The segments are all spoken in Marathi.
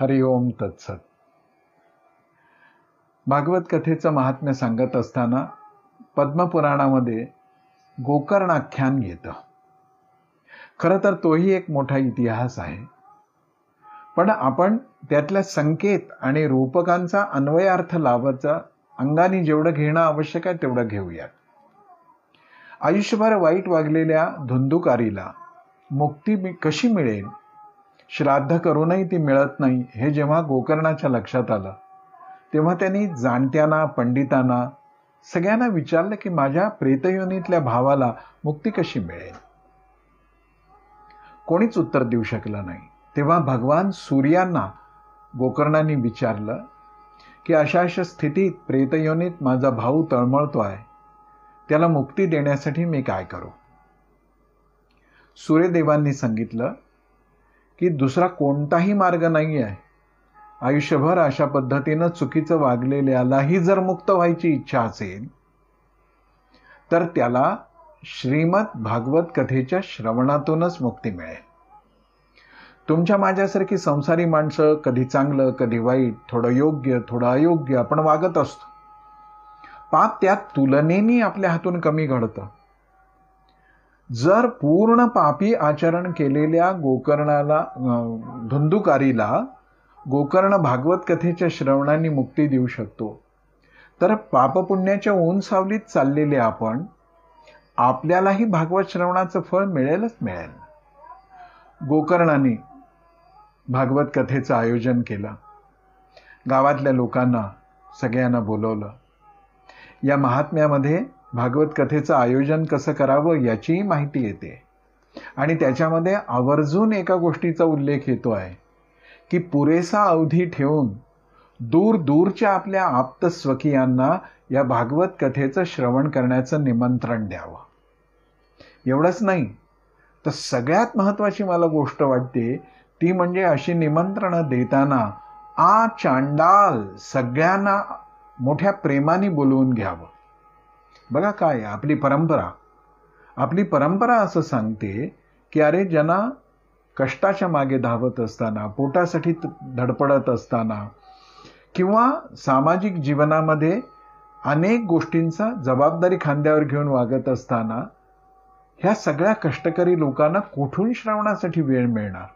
हरिओम तत्सत. भागवत कथेचं महात्म्य सांगत असताना पद्मपुराणामध्ये गोकर्णाख्यान घेतं. खरं तर तोही एक मोठा इतिहास आहे. पण आपण त्यातल्या संकेत आणि रूपकांचा अन्वयार्थ लाभाचा अंगाने जेवढं घेणं आवश्यक आहे तेवढं घेऊयात. आयुष्यभर वाईट वागलेल्या धुंदुकारीला मुक्ती कशी मिळेल? श्राद्ध करूनही ती मिळत नाही हे जेव्हा गोकर्णाच्या लक्षात आलं तेव्हा त्यांनी जाणत्यांना पंडितांना सगळ्यांना विचारलं की माझ्या प्रेतयोनीतल्या भावाला मुक्ती कशी मिळेल? कोणीच उत्तर देऊ शकलं नाही. तेव्हा भगवान सूर्यांना गोकर्णाने विचारलं की अशा अशा स्थितीत प्रेतयोनीत माझा भाऊ तळमळतो आहे त्याला मुक्ती देण्यासाठी मी काय करू? सूर्यदेवांनी सांगितलं की दुसरा कोणताही मार्ग नाही आहे आयुष्यभर अशा पद्धतीनं चुकीचं वागलेल्यालाही जर मुक्त व्हायची इच्छा असेल तर त्याला श्रीमद भागवत कथेच्या श्रवणातूनच मुक्ती मिळेल. तुमच्या माझ्यासारखी संसारी माणसं कधी चांगलं कधी वाईट थोडं योग्य थोडं अयोग्य आपण वागत असतो. पाप त्या तुलनेनी आपल्या हातून कमी घडतं. जर पूर्ण पापी आचरण केलेल्या गोकर्णाला धुंदुकारीला गोकर्ण भागवत कथेच्या श्रवणाने मुक्ती देऊ शकतो. तर पापपुण्याच्या ऊन सावलीत चाललेले आपण आपल्यालाही भागवत श्रवणाचं फळ मिळेलच मिळेल. गोकर्णाने भागवत कथेचं आयोजन केलं. गावातल्या लोकांना सगळ्यांना बोलवलं. या महात्म्यामध्ये भागवत कथेचं आयोजन कसं करावं याचीही माहिती येते. आणि त्याच्यामध्ये आवर्जून एका गोष्टीचा उल्लेख येतो आहे की पुरेसा अवधी ठेवून दूर दूरच्या आपल्या आप्त स्वकीयांना या भागवत कथेचं श्रवण करण्याचं निमंत्रण द्यावं. एवढंच नाही तर सगळ्यात महत्वाची मला गोष्ट वाटते ती म्हणजे अशी निमंत्रणं देताना आ चांडाल सगळ्यांना मोठ्या प्रेमाने बोलवून घ्यावं. बघा काय आपली परंपरा. आपली परंपरा असं सांगते की अरे ज्यांना कष्टाच्या मागे धावत असताना पोटासाठी धडपडत असताना किंवा सामाजिक जीवनामध्ये अनेक गोष्टींचा जबाबदारी खांद्यावर घेऊन वागत असताना ह्या सगळ्या कष्टकरी लोकांना कुठून श्रवणासाठी वेळ मिळणार?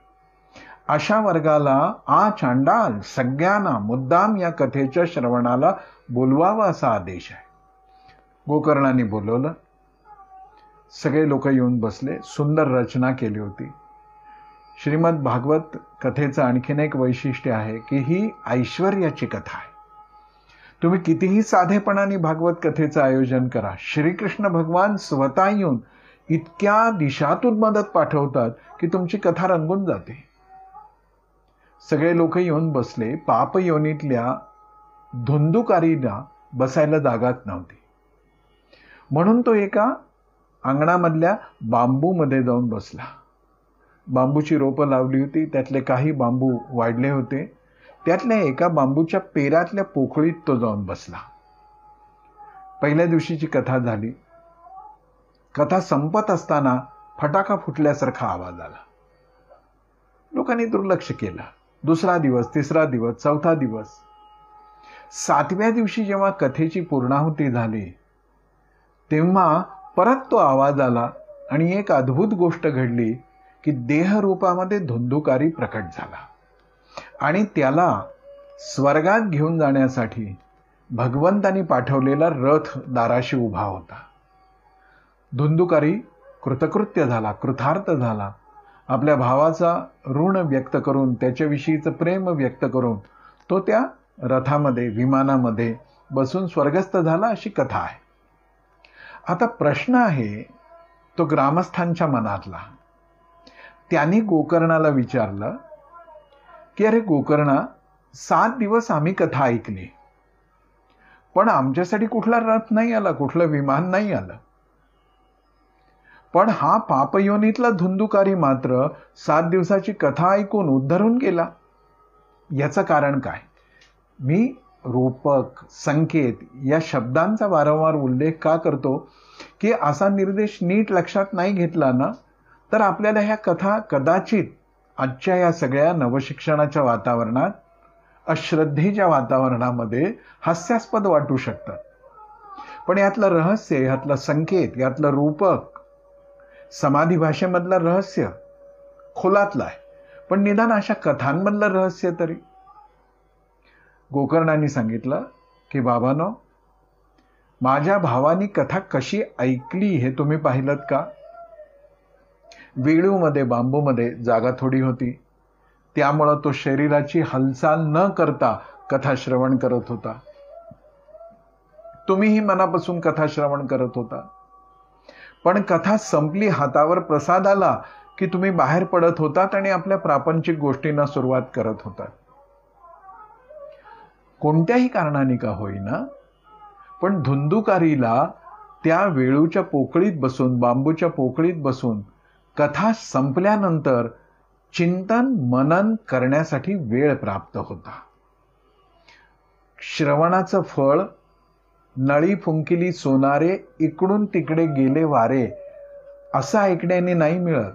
अशा वर्गाला आ चांडाल सगळ्यांना मुद्दाम या कथेच्या श्रवणाला बोलवावं असा आदेश आहे. गोकर्णाने बोलवलं. सगळे लोक येऊन बसले. सुंदर रचना केली होती. श्रीमद भागवत कथेचं आणखीन एक वैशिष्ट्य आहे की ही ऐश्वर्याची कथा आहे. तुम्ही कितीही साधेपणाने भागवत कथेचं आयोजन करा. श्रीकृष्ण भगवान स्वतः येऊन इतक्या दिशातून मदत पाठवतात की तुमची कथा रंगून जाते. सगळे लोक येऊन बसले. पाप योनीतल्या धुंदुकारीला बसायला जागाच नव्हती. म्हणून तो एका अंगणामधल्या बांबूमध्ये जाऊन बसला. बांबूची रोपं लावली होती त्यातले काही बांबू वाढले होते. त्यातल्या एका बांबूच्या पेरातल्या पोकळीत तो जाऊन बसला. पहिल्या दिवशीची कथा झाली. कथा संपत असताना फटाका फुटल्यासारखा आवाज आला. लोकांनी दुर्लक्ष केलं. दुसरा दिवस तिसरा दिवस चौथा दिवस. सातव्या दिवशी जेव्हा कथेची पूर्णाहुती झाली तेव्हा परत तो आवाज आला आणि एक अद्भुत गोष्ट घडली की देहरूपामध्ये धुंदुकारी प्रकट झाला. आणि त्याला स्वर्गात घेऊन जाण्यासाठी भगवंतानी पाठवलेला रथ दाराशी उभा होता. धुंदुकारी कृतकृत्य झाला कृतार्थ झाला. आपल्या भावाचा ऋण व्यक्त करून त्याच्याविषयीचं प्रेम व्यक्त करून तो त्या रथामध्ये विमानामध्ये बसून स्वर्गस्थ झाला अशी कथा आहे. आता प्रश्न आहे तो ग्रामस्थांच्या मनातला. त्यांनी गोकर्णाला विचारलं की अरे गोकर्णा सात दिवस आम्ही कथा ऐकली. पण आमच्यासाठी कुठला रथ नाही आला कुठलं विमान नाही आलं. पण हा पापयोनीतला धुंदुकारी मात्र सात दिवसाची कथा ऐकून उद्धरून गेला. याचं कारण काय? मी रूपक संकेत या शब्दांचा वारंवार उल्लेख का करतो? की असा निर्देश नीट लक्षात नाही घेतला ना तर आपल्याला ह्या कथा कदाचित आजच्या या सगळ्या नवशिक्षणाच्या वातावरणात अश्रद्धेच्या वातावरणामध्ये हास्यास्पद वाटू शकतात. पण यातलं रहस्य यातलं संकेत यातलं रूपक समाधी भाषेमधलं रहस्य खोलातलं आहे. पण निदान अशा कथांमधलं रहस्य तरी? गोकर्णांनी सांगितलं की बाबानो माझ्या भावानी कथा कशी ऐकली हे तुम्ही पाहिलं का? वेळूमध्ये बांबूमध्ये जागा थोडी होती. त्यामुळं तो शरीराची हालचाल न करता कथा श्रवण करत होता. तुम्हीही मनापासून कथा श्रवण करत होता. पण कथा संपली हातावर प्रसाद आला की तुम्ही बाहेर पडत होतात आणि आपल्या प्रापंचिक गोष्टींना सुरुवात करत होतात. कोणत्याही कारणाने का होईना पण धुंदुकारीला त्या वेळूच्या पोकळीत बसून बांबूच्या पोकळीत बसून कथा संपल्यानंतर चिंतन मनन करण्यासाठी वेळ प्राप्त होता. श्रवणाचं फळ नळी फुंकिली सोनारे इकडून तिकडे गेले वारे असं ऐकण्याने नाही मिळत.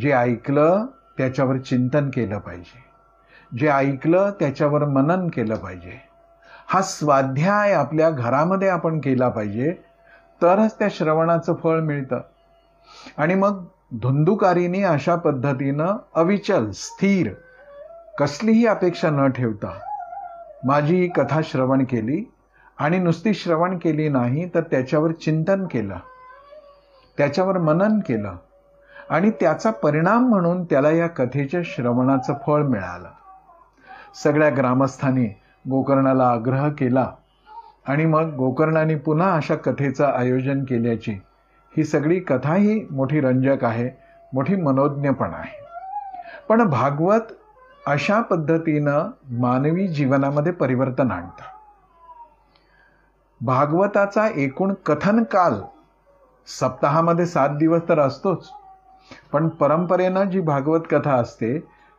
जे ऐकलं त्याच्यावर चिंतन केलं पाहिजे. जे ऐकलं त्याच्यावर मनन केलं पाहिजे. हा स्वाध्याय आपल्या घरामध्ये आपण केला पाहिजे तरच त्या श्रवणाचं फळ मिळतं. आणि मग धुंदुकारीने अशा पद्धतीनं अविचल स्थिर कसलीही अपेक्षा न ठेवता माझी ही कथा श्रवण केली. आणि नुसती श्रवण केली नाही तर त्याच्यावर चिंतन केलं. त्याच्यावर मनन केलं. आणि त्याचा परिणाम म्हणून त्याला या कथेच्या श्रवणाचं फळ मिळालं. सगळ्या ग्रामस्थांनी गोकर्णाला आग्रह केला आणि मग गोकर्णाने पुन्हा अशा कथेचं आयोजन केल्याची. ही सगळी कथा ही मोठी रंजक आहे मोठी मनोज्ञ पण आहे. पण भागवत अशा पद्धतीनं मानवी जीवनामध्ये परिवर्तन आणतं. भागवताचा एकूण कथन काल सप्ताहामध्ये सात दिवस तर असतोच. पण परंपरेनं जी भागवत कथा असते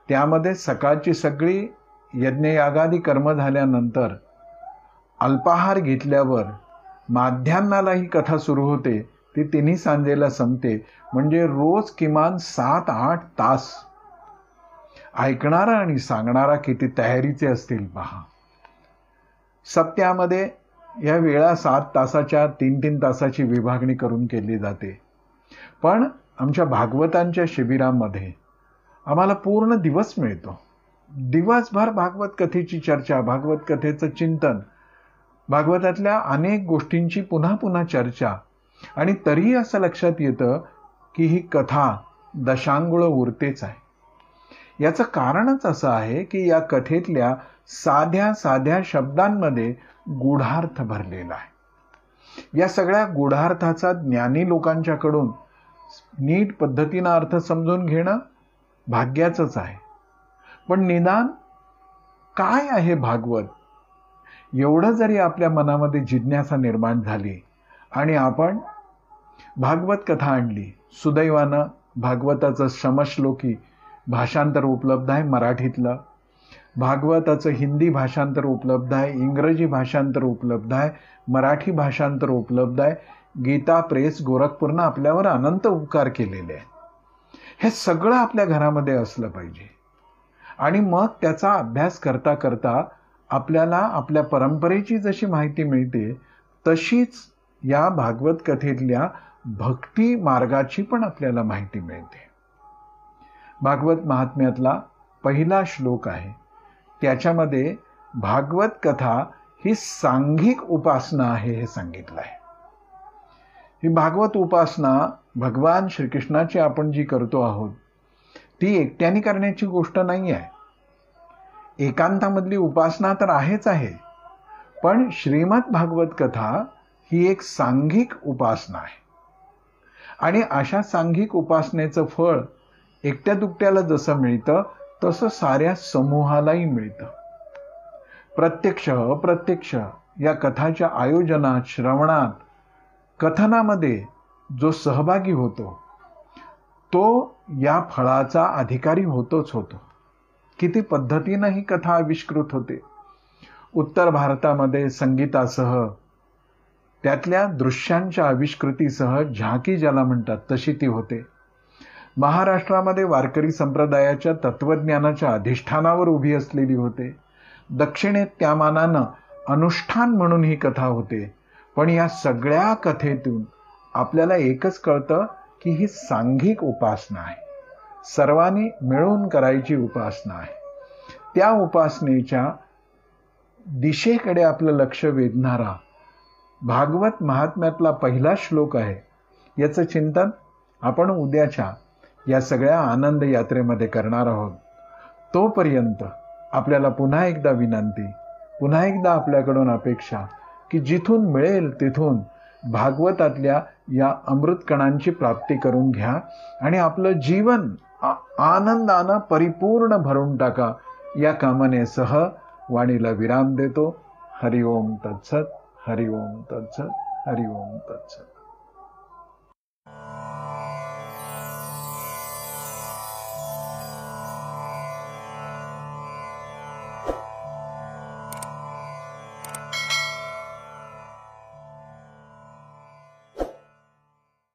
त्यामध्ये सकाळची सगळी यज्ञयागादी कर्म झाल्यानंतर अल्पाहार घेतल्यावर माध्यान्नाला ही कथा सुरू होते. ती तिन्ही सांजेला संपते. म्हणजे रोज किमान सात आठ तास. ऐकणारा आणि सांगणारा किती तयारीचे असतील पहा. सप्त्यामध्ये या वेळा सात तासाच्या तीन तीन तासाची विभागणी करून केली जाते. पण आमच्या भागवतांच्या शिबिरामध्ये आम्हाला पूर्ण दिवस मिळतो. दिवसभर भागवत कथेची चर्चा भागवत कथेचं चिंतन भागवतातल्या अनेक गोष्टींची पुन्हा पुन्हा चर्चा. आणि तरीही असं लक्षात येतं की ही कथा दशांगुळ उरतेच आहे. याचं कारणच असं आहे की या कथेतल्या साध्या साध्या शब्दांमध्ये गूढार्थ भरलेला आहे. या सगळ्या गूढार्थाचा ज्ञानी लोकांच्याकडून नीट पद्धतीनं अर्थ समजून घेणं भाग्याचंच आहे. पण निदान काय आहे भागवत? एवढं जरी आपल्या मनामध्ये जिज्ञासा निर्माण झाली आणि आपण भागवत कथा आणली सुदैवानं भागवताचं समश्लोकी भाषांतर उपलब्ध आहे मराठीतलं भागवताचं हिंदी भाषांतर उपलब्ध आहे इंग्रजी भाषांतर उपलब्ध आहे मराठी भाषांतर उपलब्ध आहे गीता प्रेस गोरखपूरनं आपल्यावर अनंत उपकार केलेले आहे हे सगळं आपल्या घरामध्ये असलं पाहिजे. आणि मग त्याचा अभ्यास करता करता आपल्याला आपल्या परंपरेची जशी माहिती मिळते तशीच या भागवत कथेतल्या भक्ती मार्गाची पण आपल्याला माहिती मिळते. भागवत महात्म्यातला पहिला श्लोक आहे. त्याच्यामध्ये भागवत कथा ही सांघिक उपासना आहे हे सांगितलं आहे. ही भागवत उपासना भगवान श्रीकृष्णाची आपण जी करतो आहोत ती एकट्याने करण्याची गोष्ट नाही आहे एकांतामधली उपासना तर आहेच आहे पण श्रीमद भागवत कथा ही एक सांघिक उपासना आहे. आणि अशा सांघिक उपासनेचं फळ एकट्या दुकट्याला जसं मिळतं तसं साऱ्या समूहालाही मिळतं. प्रत्यक्ष अप्रत्यक्ष या कथाच्या आयोजनात श्रवणात कथनामध्ये जो सहभागी होतो तो या फळाचा अधिकारी होतोच होतो. किती पद्धतीनं ही कथा आविष्कृत होते. उत्तर भारतामध्ये संगीतासह त्यातल्या दृश्यांच्या आविष्कृतीसह झाकी ज्याला म्हणतात तशी ती होते. महाराष्ट्रामध्ये वारकरी संप्रदायाच्या तत्वज्ञानाच्या अधिष्ठानावर उभी असलेली होते. दक्षिणेत त्या मानानं अनुष्ठान म्हणून ही कथा होते. पण या सगळ्या कथेतून आपल्याला एकच कळतं की ही सांघिक उपासना आहे. सर्वांनी मिळून करायची उपासना आहे. त्या उपासनेच्या दिशेकडे आपलं लक्ष वेधणारा भागवत महात्म्यातला पहिला श्लोक आहे. याचं चिंतन आपण उद्याच्या या सगळ्या आनंद यात्रेमध्ये करणार आहोत. तोपर्यंत आपल्याला पुन्हा एकदा विनंती पुन्हा एकदा आपल्याकडून अपेक्षा की जिथून मिळेल तिथून भागवतातल्या या अमृतकणांची प्राप्ती करून घ्या आणि आपलं जीवन आनंदानं परिपूर्ण भरून टाका. या कामनेसह वाणीला विराम देतो. हरिओम तत्सत हरिओम तत्सत हरिओम तत्सत.